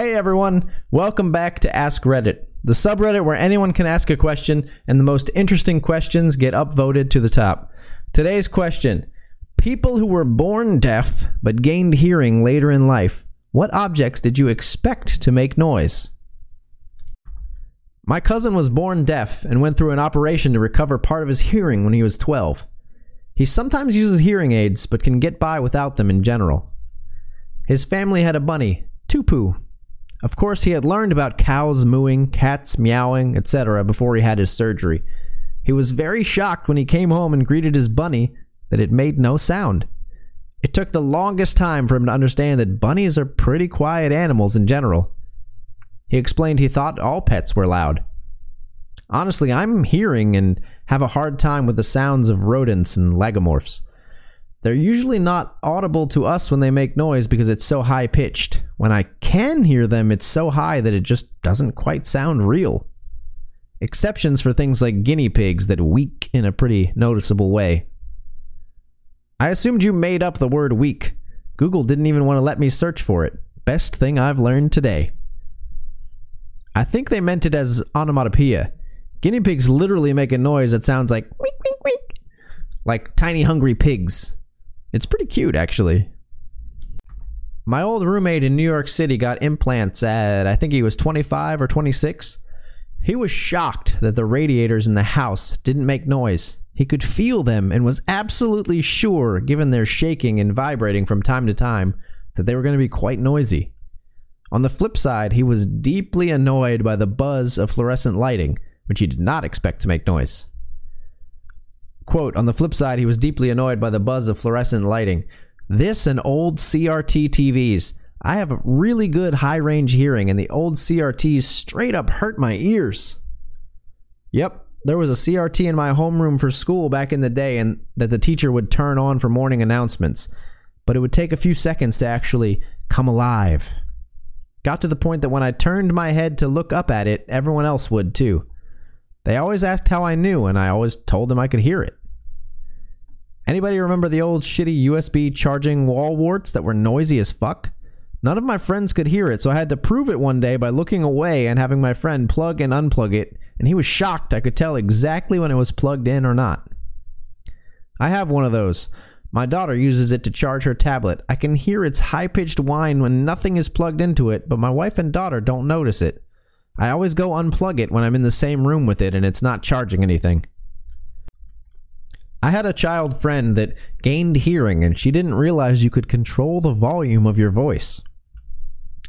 Hey everyone, welcome back to Ask Reddit, the subreddit where anyone can ask a question and the most interesting questions get upvoted to the top. Today's question People who were born deaf but gained hearing later in life, what objects did you expect to make noise? My cousin was born deaf and went through an operation to recover part of his hearing when he was 12. He sometimes uses hearing aids but can get by without them in general. His family had a bunny, Tupu, of course, he had learned about cows mooing, cats meowing, etc. before he had his surgery. He was very shocked when he came home and greeted his bunny that it made no sound. It took the longest time for him to understand that bunnies are pretty quiet animals in general. He explained he thought all pets were loud. Honestly, I'm hearing and have a hard time with the sounds of rodents and lagomorphs. They're usually not audible to us when they make noise because it's so high pitched. When I can hear them, it's so high that it just doesn't quite sound real. Exceptions for things like guinea pigs that wheek in a pretty noticeable way. I assumed you made up the word wheek. Google didn't even want to let me search for it. Best thing I've learned today. I think they meant it as onomatopoeia. Guinea pigs literally make a noise that sounds like week, week, week, like tiny hungry pigs. It's pretty cute, actually. My old roommate in New York City got implants at, I think he was 25 or 26. He was shocked that the radiators in the house didn't make noise. He could feel them and was absolutely sure, given their shaking and vibrating from time to time, that they were going to be quite noisy. On the flip side, he was deeply annoyed by the buzz of fluorescent lighting, which he did not expect to make noise. Quote, on the flip side, he was deeply annoyed by the buzz of fluorescent lighting. This and old CRT TVs. I have really good high range hearing, and the old CRTs straight up hurt my ears. Yep, there was a CRT in my homeroom for school back in the day, and that the teacher would turn on for morning announcements, but it would take a few seconds to actually come alive. Got to the point that when I turned my head to look up at it, everyone else would too. They always asked how I knew, and I always told them I could hear it. Anybody remember the old shitty USB charging wall warts that were noisy as fuck? None of my friends could hear it, so I had to prove it one day by looking away and having my friend plug and unplug it, and he was shocked I could tell exactly when it was plugged in or not. I have one of those. My daughter uses it to charge her tablet. I can hear its high pitched whine when nothing is plugged into it, but my wife and daughter don't notice it. I always go unplug it when I'm in the same room with it and it's not charging anything. I had a child friend that gained hearing and she didn't realize you could control the volume of your voice.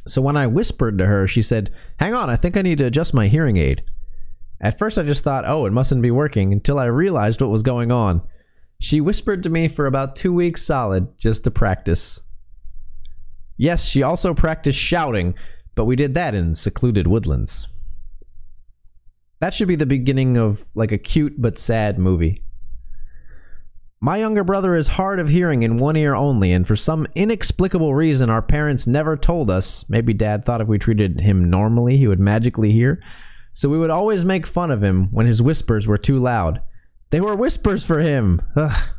So when I whispered to her, she said, Hang on, I think I need to adjust my hearing aid. At first, I just thought, oh, it mustn't be working until I realized what was going on. She whispered to me for about two weeks solid just to practice. Yes, she also practiced shouting, but we did that in secluded woodlands. That should be the beginning of like a cute but sad movie. My younger brother is hard of hearing in one ear only, and for some inexplicable reason, our parents never told us. Maybe dad thought if we treated him normally, he would magically hear. So we would always make fun of him when his whispers were too loud. They were whispers for him. Ugh.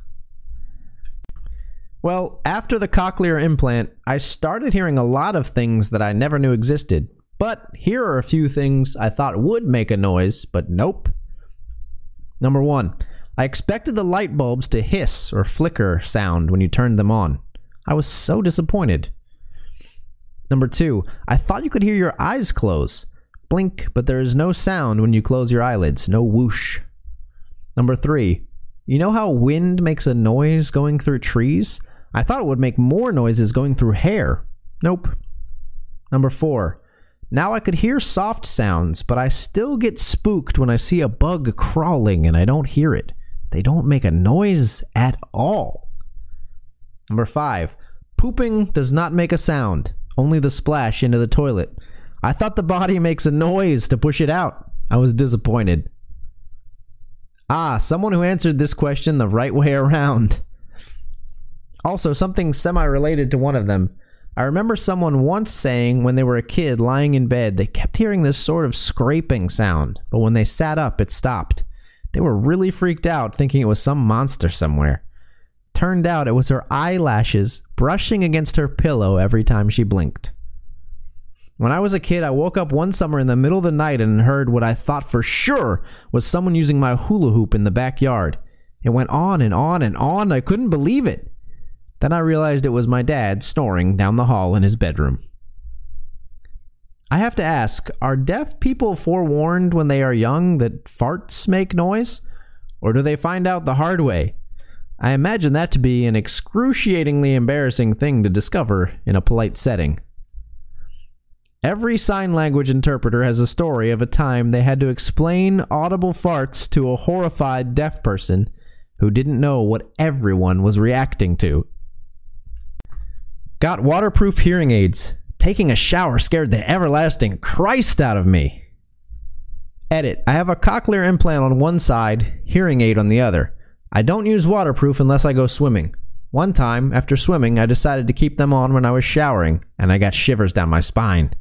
Well, after the cochlear implant, I started hearing a lot of things that I never knew existed. But here are a few things I thought would make a noise, but nope. Number one, I expected the light bulbs to hiss or flicker sound when you turned them on. I was so disappointed. Number two, I thought you could hear your eyes close. Blink, but there is no sound when you close your eyelids, no whoosh. Number three, you know how wind makes a noise going through trees? I thought it would make more noises going through hair. Nope. Number four, now I could hear soft sounds, but I still get spooked when I see a bug crawling and I don't hear it. They don't make a noise at all. Number five, pooping does not make a sound, only the splash into the toilet. I thought the body makes a noise to push it out. I was disappointed. Ah, someone who answered this question the right way around. Also, something semi related to one of them. I remember someone once saying when they were a kid lying in bed, they kept hearing this sort of scraping sound, but when they sat up, it stopped. They were really freaked out, thinking it was some monster somewhere. Turned out it was her eyelashes brushing against her pillow every time she blinked. When I was a kid, I woke up one summer in the middle of the night and heard what I thought for sure was someone using my hula hoop in the backyard. It went on and on and on. I couldn't believe it. Then I realized it was my dad snoring down the hall in his bedroom. I have to ask are deaf people forewarned when they are young that farts make noise? Or do they find out the hard way? I imagine that to be an excruciatingly embarrassing thing to discover in a polite setting. Every sign language interpreter has a story of a time they had to explain audible farts to a horrified deaf person who didn't know what everyone was reacting to. Got waterproof hearing aids. Taking a shower scared the everlasting Christ out of me. Edit. I have a cochlear implant on one side, hearing aid on the other. I don't use waterproof unless I go swimming. One time, after swimming, I decided to keep them on when I was showering, and I got shivers down my spine.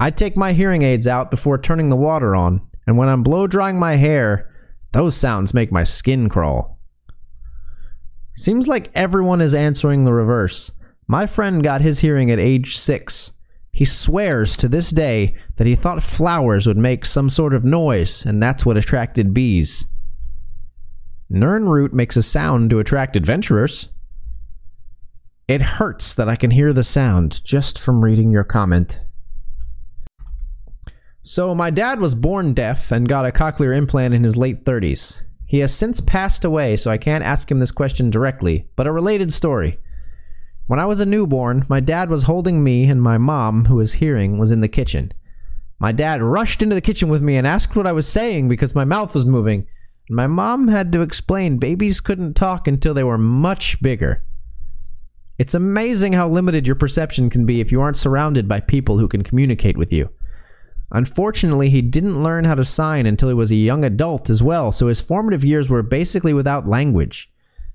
I take my hearing aids out before turning the water on, and when I'm blow drying my hair, those sounds make my skin crawl. Seems like everyone is answering the reverse. My friend got his hearing at age six. He swears to this day that he thought flowers would make some sort of noise, and that's what attracted bees. Nirnroot makes a sound to attract adventurers. It hurts that I can hear the sound just from reading your comment. So, my dad was born deaf and got a cochlear implant in his late 30s. He has since passed away, so I can't ask him this question directly, but a related story. When I was a newborn, my dad was holding me, and my mom, who was hearing, was in the kitchen. My dad rushed into the kitchen with me and asked what I was saying because my mouth was moving. My mom had to explain babies couldn't talk until they were much bigger. It's amazing how limited your perception can be if you aren't surrounded by people who can communicate with you. Unfortunately, he didn't learn how to sign until he was a young adult as well, so his formative years were basically without language.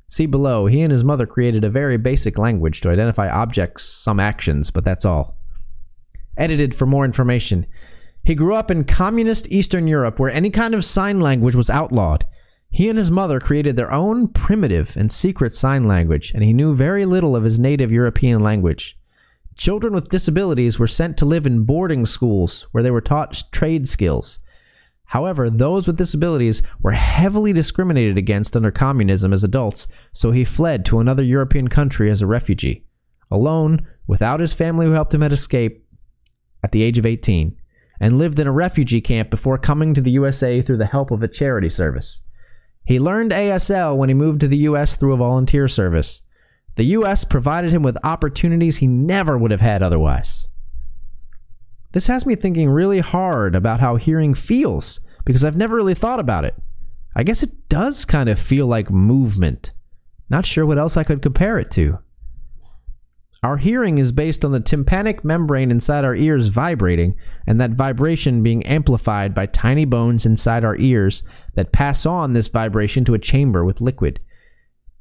See below, he and his mother created a very basic language to identify objects, some actions, but that's all. Edited for more information. He grew up in communist Eastern Europe where any kind of sign language was outlawed. He and his mother created their own primitive and secret sign language, and he knew very little of his native European language. Children with disabilities were sent to live in boarding schools where they were taught trade skills. However, those with disabilities were heavily discriminated against under communism as adults, so he fled to another European country as a refugee, alone, without his family who helped him at escape at the age of 18, and lived in a refugee camp before coming to the USA through the help of a charity service. He learned ASL when he moved to the US through a volunteer service. The US provided him with opportunities he never would have had otherwise. This has me thinking really hard about how hearing feels because I've never really thought about it. I guess it does kind of feel like movement. Not sure what else I could compare it to. Our hearing is based on the tympanic membrane inside our ears vibrating, and that vibration being amplified by tiny bones inside our ears that pass on this vibration to a chamber with liquid.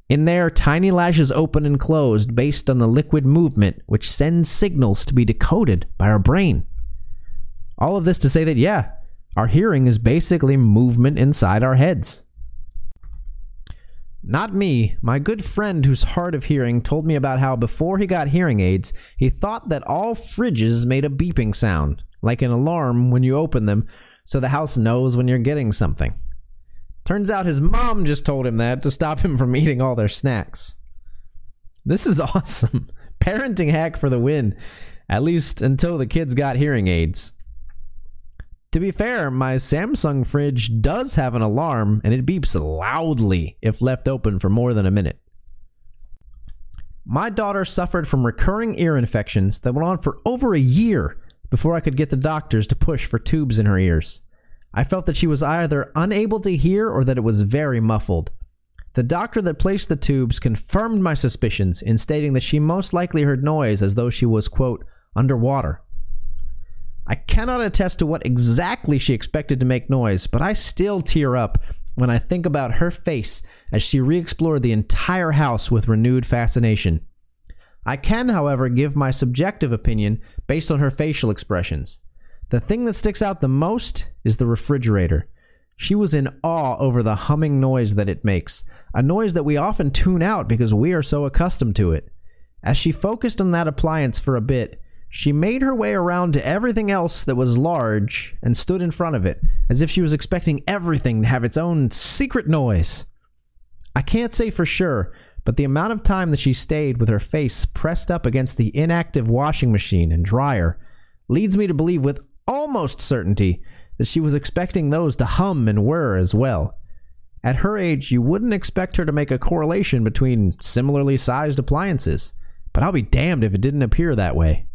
In there, tiny lashes open and closed based on the liquid movement, which sends signals to be decoded by our brain. All of this to say that, yeah, our hearing is basically movement inside our heads. Not me. My good friend who's hard of hearing told me about how before he got hearing aids, he thought that all fridges made a beeping sound, like an alarm when you open them, so the house knows when you're getting something. Turns out his mom just told him that to stop him from eating all their snacks. This is awesome. Parenting hack for the win, at least until the kids got hearing aids. To be fair, my Samsung fridge does have an alarm and it beeps loudly if left open for more than a minute. My daughter suffered from recurring ear infections that went on for over a year before I could get the doctors to push for tubes in her ears. I felt that she was either unable to hear or that it was very muffled. The doctor that placed the tubes confirmed my suspicions in stating that she most likely heard noise as though she was, quote, underwater. I cannot attest to what exactly she expected to make noise, but I still tear up when I think about her face as she re explored the entire house with renewed fascination. I can, however, give my subjective opinion based on her facial expressions. The thing that sticks out the most is the refrigerator. She was in awe over the humming noise that it makes, a noise that we often tune out because we are so accustomed to it. As she focused on that appliance for a bit, she made her way around to everything else that was large and stood in front of it, as if she was expecting everything to have its own secret noise. I can't say for sure, but the amount of time that she stayed with her face pressed up against the inactive washing machine and dryer leads me to believe with almost certainty that she was expecting those to hum and whir as well. At her age, you wouldn't expect her to make a correlation between similarly sized appliances, but I'll be damned if it didn't appear that way.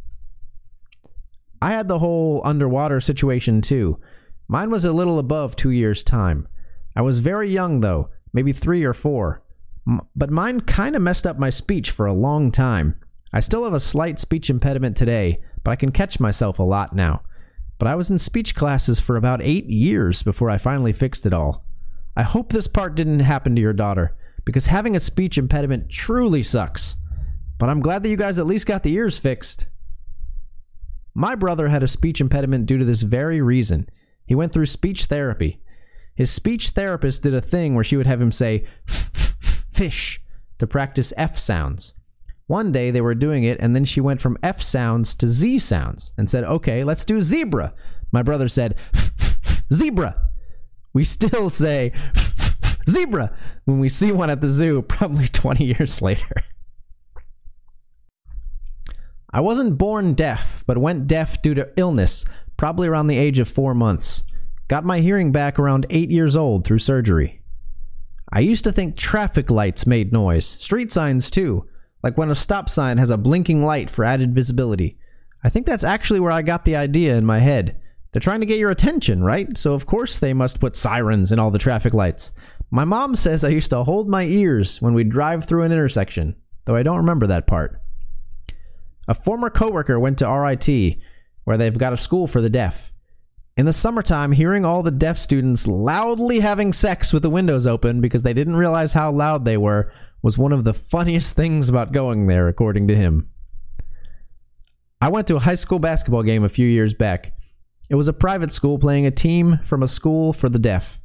I had the whole underwater situation too. Mine was a little above two years' time. I was very young though, maybe three or four. M- but mine kind of messed up my speech for a long time. I still have a slight speech impediment today, but I can catch myself a lot now. But I was in speech classes for about eight years before I finally fixed it all. I hope this part didn't happen to your daughter, because having a speech impediment truly sucks. But I'm glad that you guys at least got the ears fixed. My brother had a speech impediment due to this very reason. He went through speech therapy. His speech therapist did a thing where she would have him say fish to practice F sounds. One day they were doing it, and then she went from F sounds to Z sounds and said, Okay, let's do zebra. My brother said, Zebra. We still say zebra when we see one at the zoo, probably 20 years later. I wasn't born deaf, but went deaf due to illness, probably around the age of four months. Got my hearing back around eight years old through surgery. I used to think traffic lights made noise, street signs too, like when a stop sign has a blinking light for added visibility. I think that's actually where I got the idea in my head. They're trying to get your attention, right? So of course they must put sirens in all the traffic lights. My mom says I used to hold my ears when we'd drive through an intersection, though I don't remember that part. A former coworker went to RIT, where they've got a school for the deaf. In the summertime, hearing all the deaf students loudly having sex with the windows open because they didn't realize how loud they were was one of the funniest things about going there, according to him. I went to a high school basketball game a few years back. It was a private school playing a team from a school for the deaf.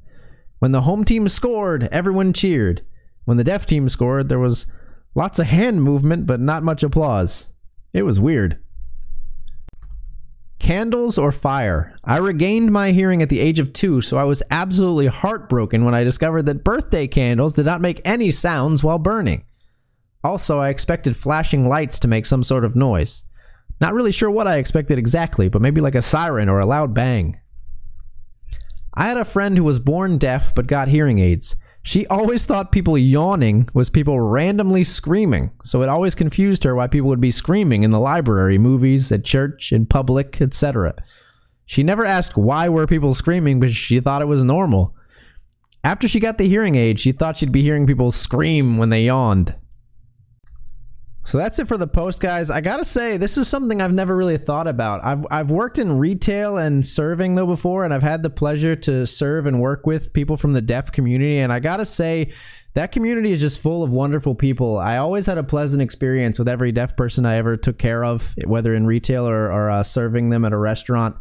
When the home team scored, everyone cheered. When the deaf team scored, there was lots of hand movement, but not much applause. It was weird. Candles or fire? I regained my hearing at the age of two, so I was absolutely heartbroken when I discovered that birthday candles did not make any sounds while burning. Also, I expected flashing lights to make some sort of noise. Not really sure what I expected exactly, but maybe like a siren or a loud bang. I had a friend who was born deaf but got hearing aids. She always thought people yawning was people randomly screaming, so it always confused her why people would be screaming in the library, movies, at church, in public, etc. She never asked why were people screaming because she thought it was normal. After she got the hearing aid, she thought she'd be hearing people scream when they yawned. So that's it for the post, guys. I gotta say, this is something I've never really thought about. I've I've worked in retail and serving though before, and I've had the pleasure to serve and work with people from the deaf community. And I gotta say, that community is just full of wonderful people. I always had a pleasant experience with every deaf person I ever took care of, whether in retail or, or uh, serving them at a restaurant.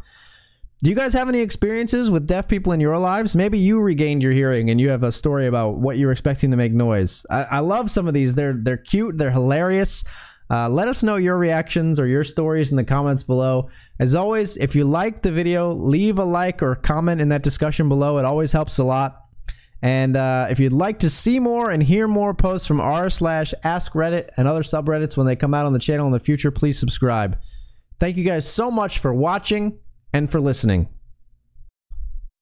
Do you guys have any experiences with deaf people in your lives? Maybe you regained your hearing and you have a story about what you're expecting to make noise. I, I love some of these. They're they're cute. They're hilarious. Uh, let us know your reactions or your stories in the comments below. As always, if you like the video, leave a like or comment in that discussion below. It always helps a lot. And uh, if you'd like to see more and hear more posts from r slash ask Reddit and other subreddits when they come out on the channel in the future, please subscribe. Thank you guys so much for watching and for listening.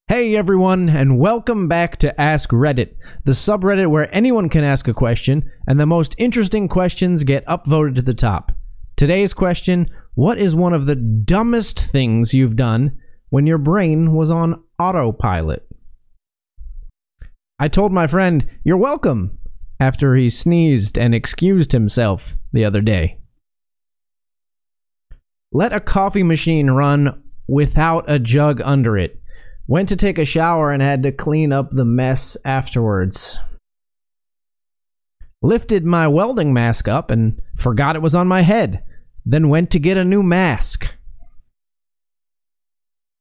Hey everyone, and welcome back to Ask Reddit, the subreddit where anyone can ask a question, and the most interesting questions get upvoted to the top. Today's question What is one of the dumbest things you've done when your brain was on autopilot? I told my friend, You're welcome, after he sneezed and excused himself the other day. Let a coffee machine run without a jug under it. Went to take a shower and had to clean up the mess afterwards. Lifted my welding mask up and forgot it was on my head. Then went to get a new mask.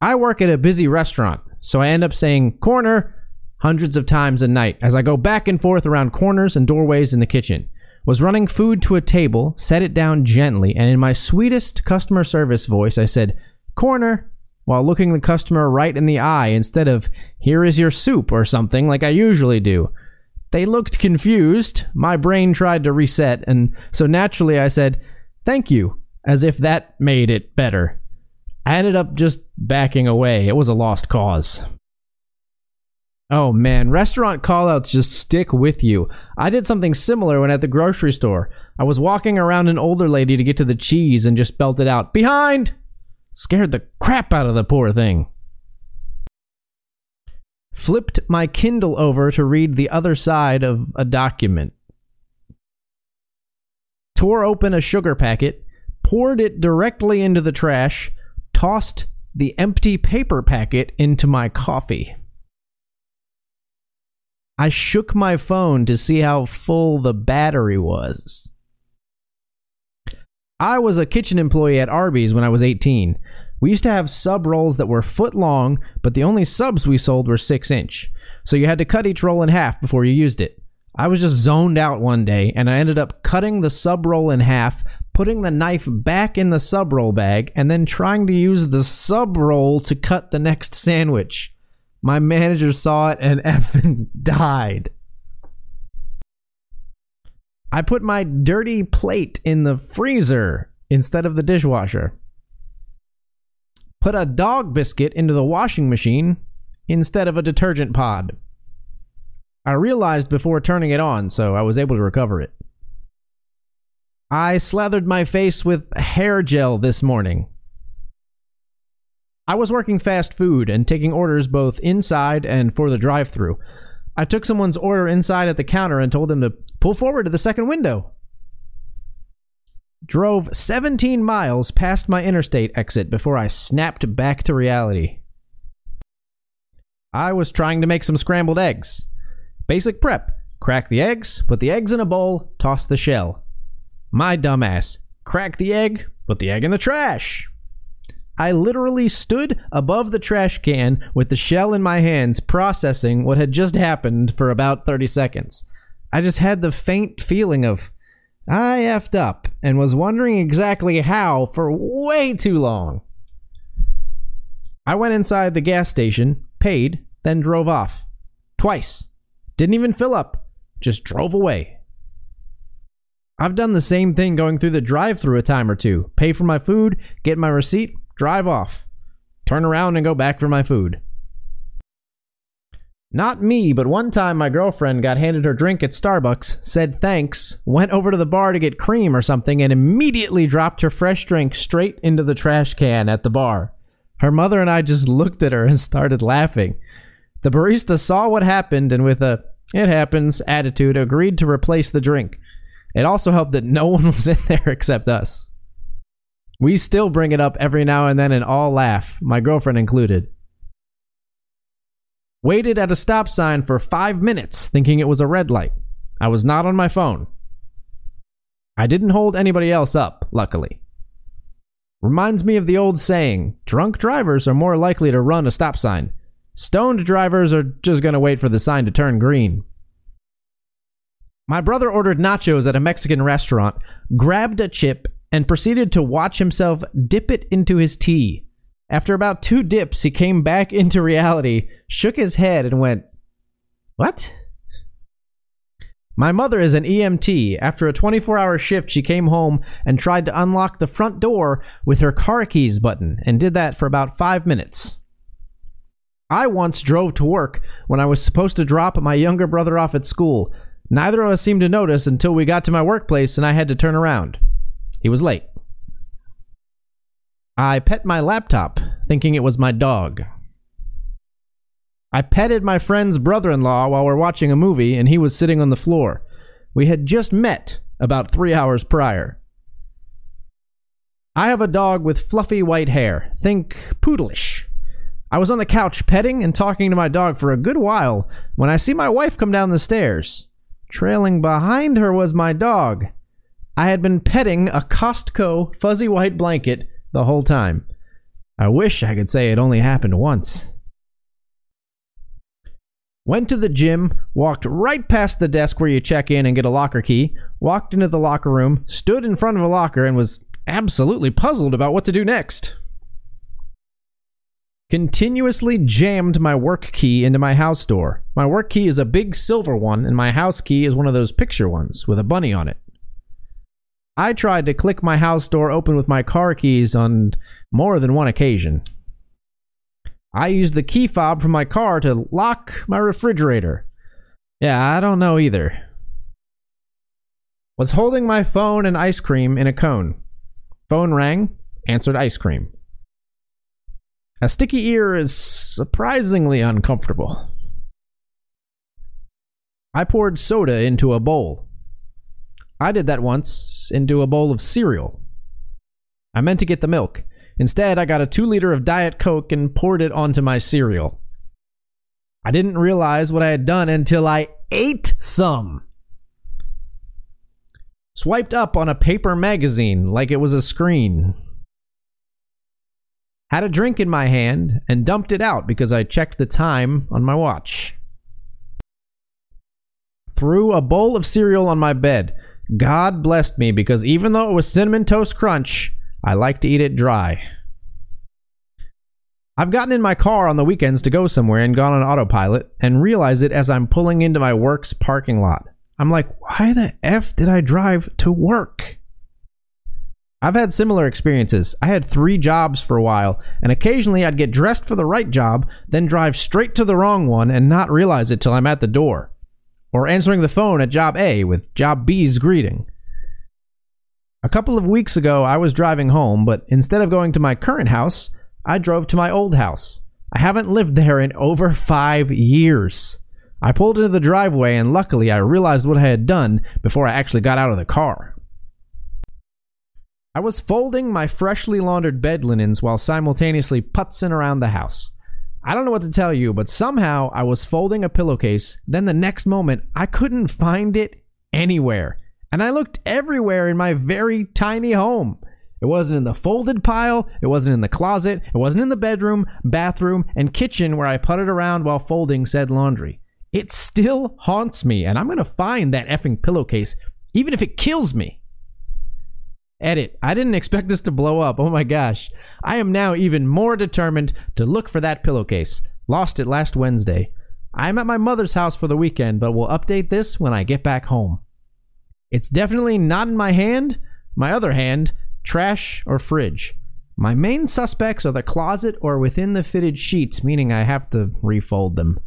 I work at a busy restaurant, so I end up saying corner hundreds of times a night as I go back and forth around corners and doorways in the kitchen. was running food to a table, set it down gently, and in my sweetest customer service voice, I said, Corner, while looking the customer right in the eye instead of, Here is your soup or something like I usually do. They looked confused. My brain tried to reset, and so naturally I said, Thank you, as if that made it better. I ended up just backing away. It was a lost cause. Oh man, restaurant callouts just stick with you. I did something similar when at the grocery store. I was walking around an older lady to get to the cheese and just belted out, Behind! Scared the crap out of the poor thing. Flipped my Kindle over to read the other side of a document. Tore open a sugar packet, poured it directly into the trash, tossed the empty paper packet into my coffee. I shook my phone to see how full the battery was. I was a kitchen employee at Arby's when I was 18. We used to have sub rolls that were foot long, but the only subs we sold were six inch. So you had to cut each roll in half before you used it. I was just zoned out one day and I ended up cutting the sub roll in half, putting the knife back in the sub roll bag, and then trying to use the sub roll to cut the next sandwich. My manager saw it and effing died. I put my dirty plate in the freezer instead of the dishwasher. Put a dog biscuit into the washing machine instead of a detergent pod. I realized before turning it on, so I was able to recover it. I slathered my face with hair gel this morning. I was working fast food and taking orders both inside and for the drive through. I took someone's order inside at the counter and told them to pull forward to the second window. Drove 17 miles past my interstate exit before I snapped back to reality. I was trying to make some scrambled eggs. Basic prep crack the eggs, put the eggs in a bowl, toss the shell. My dumbass. Crack the egg, put the egg in the trash. I literally stood above the trash can with the shell in my hands, processing what had just happened for about 30 seconds. I just had the faint feeling of, I effed up, and was wondering exactly how for way too long. I went inside the gas station, paid, then drove off. Twice. Didn't even fill up, just drove away. I've done the same thing going through the drive through a time or two. Pay for my food, get my receipt, drive off. Turn around and go back for my food. Not me, but one time my girlfriend got handed her drink at Starbucks, said thanks, went over to the bar to get cream or something, and immediately dropped her fresh drink straight into the trash can at the bar. Her mother and I just looked at her and started laughing. The barista saw what happened and, with a it happens attitude, agreed to replace the drink. It also helped that no one was in there except us. We still bring it up every now and then and all laugh, my girlfriend included. Waited at a stop sign for five minutes thinking it was a red light. I was not on my phone. I didn't hold anybody else up, luckily. Reminds me of the old saying drunk drivers are more likely to run a stop sign. Stoned drivers are just going to wait for the sign to turn green. My brother ordered nachos at a Mexican restaurant, grabbed a chip, and proceeded to watch himself dip it into his tea. After about two dips, he came back into reality, shook his head, and went, What? My mother is an EMT. After a 24 hour shift, she came home and tried to unlock the front door with her car keys button and did that for about five minutes. I once drove to work when I was supposed to drop my younger brother off at school. Neither of us seemed to notice until we got to my workplace and I had to turn around. He was late. I pet my laptop, thinking it was my dog. I petted my friend's brother in law while we're watching a movie, and he was sitting on the floor. We had just met about three hours prior. I have a dog with fluffy white hair. Think poodleish. I was on the couch petting and talking to my dog for a good while when I see my wife come down the stairs. Trailing behind her was my dog. I had been petting a Costco fuzzy white blanket the whole time. I wish I could say it only happened once. Went to the gym, walked right past the desk where you check in and get a locker key, walked into the locker room, stood in front of a locker, and was absolutely puzzled about what to do next. Continuously jammed my work key into my house door. My work key is a big silver one, and my house key is one of those picture ones with a bunny on it. I tried to click my house door open with my car keys on more than one occasion. I used the key fob from my car to lock my refrigerator. Yeah, I don't know either. Was holding my phone and ice cream in a cone. Phone rang, answered ice cream. A sticky ear is surprisingly uncomfortable. I poured soda into a bowl. I did that once into a bowl of cereal. I meant to get the milk. Instead, I got a two liter of Diet Coke and poured it onto my cereal. I didn't realize what I had done until I ate some. Swiped up on a paper magazine like it was a screen. Had a drink in my hand and dumped it out because I checked the time on my watch. Threw a bowl of cereal on my bed. God blessed me because even though it was Cinnamon Toast Crunch, I like to eat it dry. I've gotten in my car on the weekends to go somewhere and gone on autopilot and realized it as I'm pulling into my work's parking lot. I'm like, why the F did I drive to work? I've had similar experiences. I had three jobs for a while, and occasionally I'd get dressed for the right job, then drive straight to the wrong one and not realize it till I'm at the door. Or answering the phone at job A with job B's greeting. A couple of weeks ago, I was driving home, but instead of going to my current house, I drove to my old house. I haven't lived there in over five years. I pulled into the driveway, and luckily, I realized what I had done before I actually got out of the car. I was folding my freshly laundered bed linens while simultaneously putzing around the house. I don't know what to tell you, but somehow I was folding a pillowcase, then the next moment I couldn't find it anywhere. And I looked everywhere in my very tiny home. It wasn't in the folded pile, it wasn't in the closet, it wasn't in the bedroom, bathroom, and kitchen where I putted around while folding said laundry. It still haunts me, and I'm gonna find that effing pillowcase, even if it kills me. Edit. I didn't expect this to blow up. Oh my gosh. I am now even more determined to look for that pillowcase. Lost it last Wednesday. I'm at my mother's house for the weekend, but will update this when I get back home. It's definitely not in my hand. My other hand, trash or fridge. My main suspects are the closet or within the fitted sheets, meaning I have to refold them.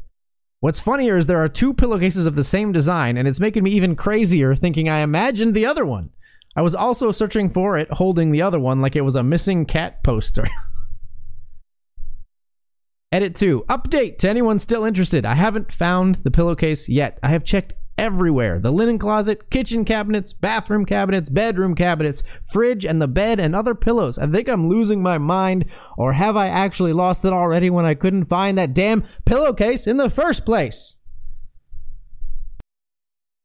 What's funnier is there are two pillowcases of the same design, and it's making me even crazier thinking I imagined the other one. I was also searching for it, holding the other one like it was a missing cat poster. Edit 2. Update to anyone still interested. I haven't found the pillowcase yet. I have checked everywhere the linen closet, kitchen cabinets, bathroom cabinets, bedroom cabinets, fridge, and the bed and other pillows. I think I'm losing my mind, or have I actually lost it already when I couldn't find that damn pillowcase in the first place?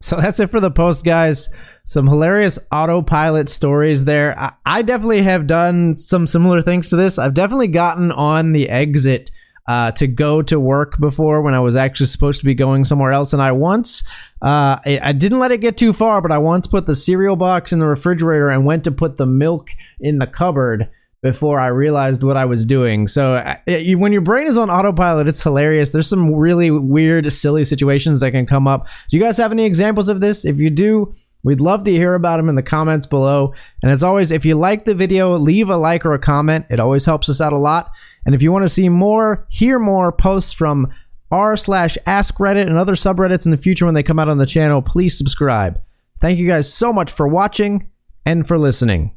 So that's it for the post, guys some hilarious autopilot stories there. I, I, definitely have done some similar things to this. I've definitely gotten on the exit uh, to go to work before when I was actually supposed to be going somewhere else. And I once, uh, I, I didn't let it get too far, but I once put the cereal box in the refrigerator and went to put the milk in the cupboard before I realized what I was doing. So uh, when your brain is on autopilot, it's hilarious. There's some really weird, silly situations that can come up. Do you guys have any examples of this? If you do, We'd love to hear about them in the comments below. And as always, if you like the video, leave a like or a comment. It always helps us out a lot. And if you want to see more, hear more posts from r slash ask Reddit and other subreddits in the future when they come out on the channel, please subscribe. Thank you guys so much for watching and for listening.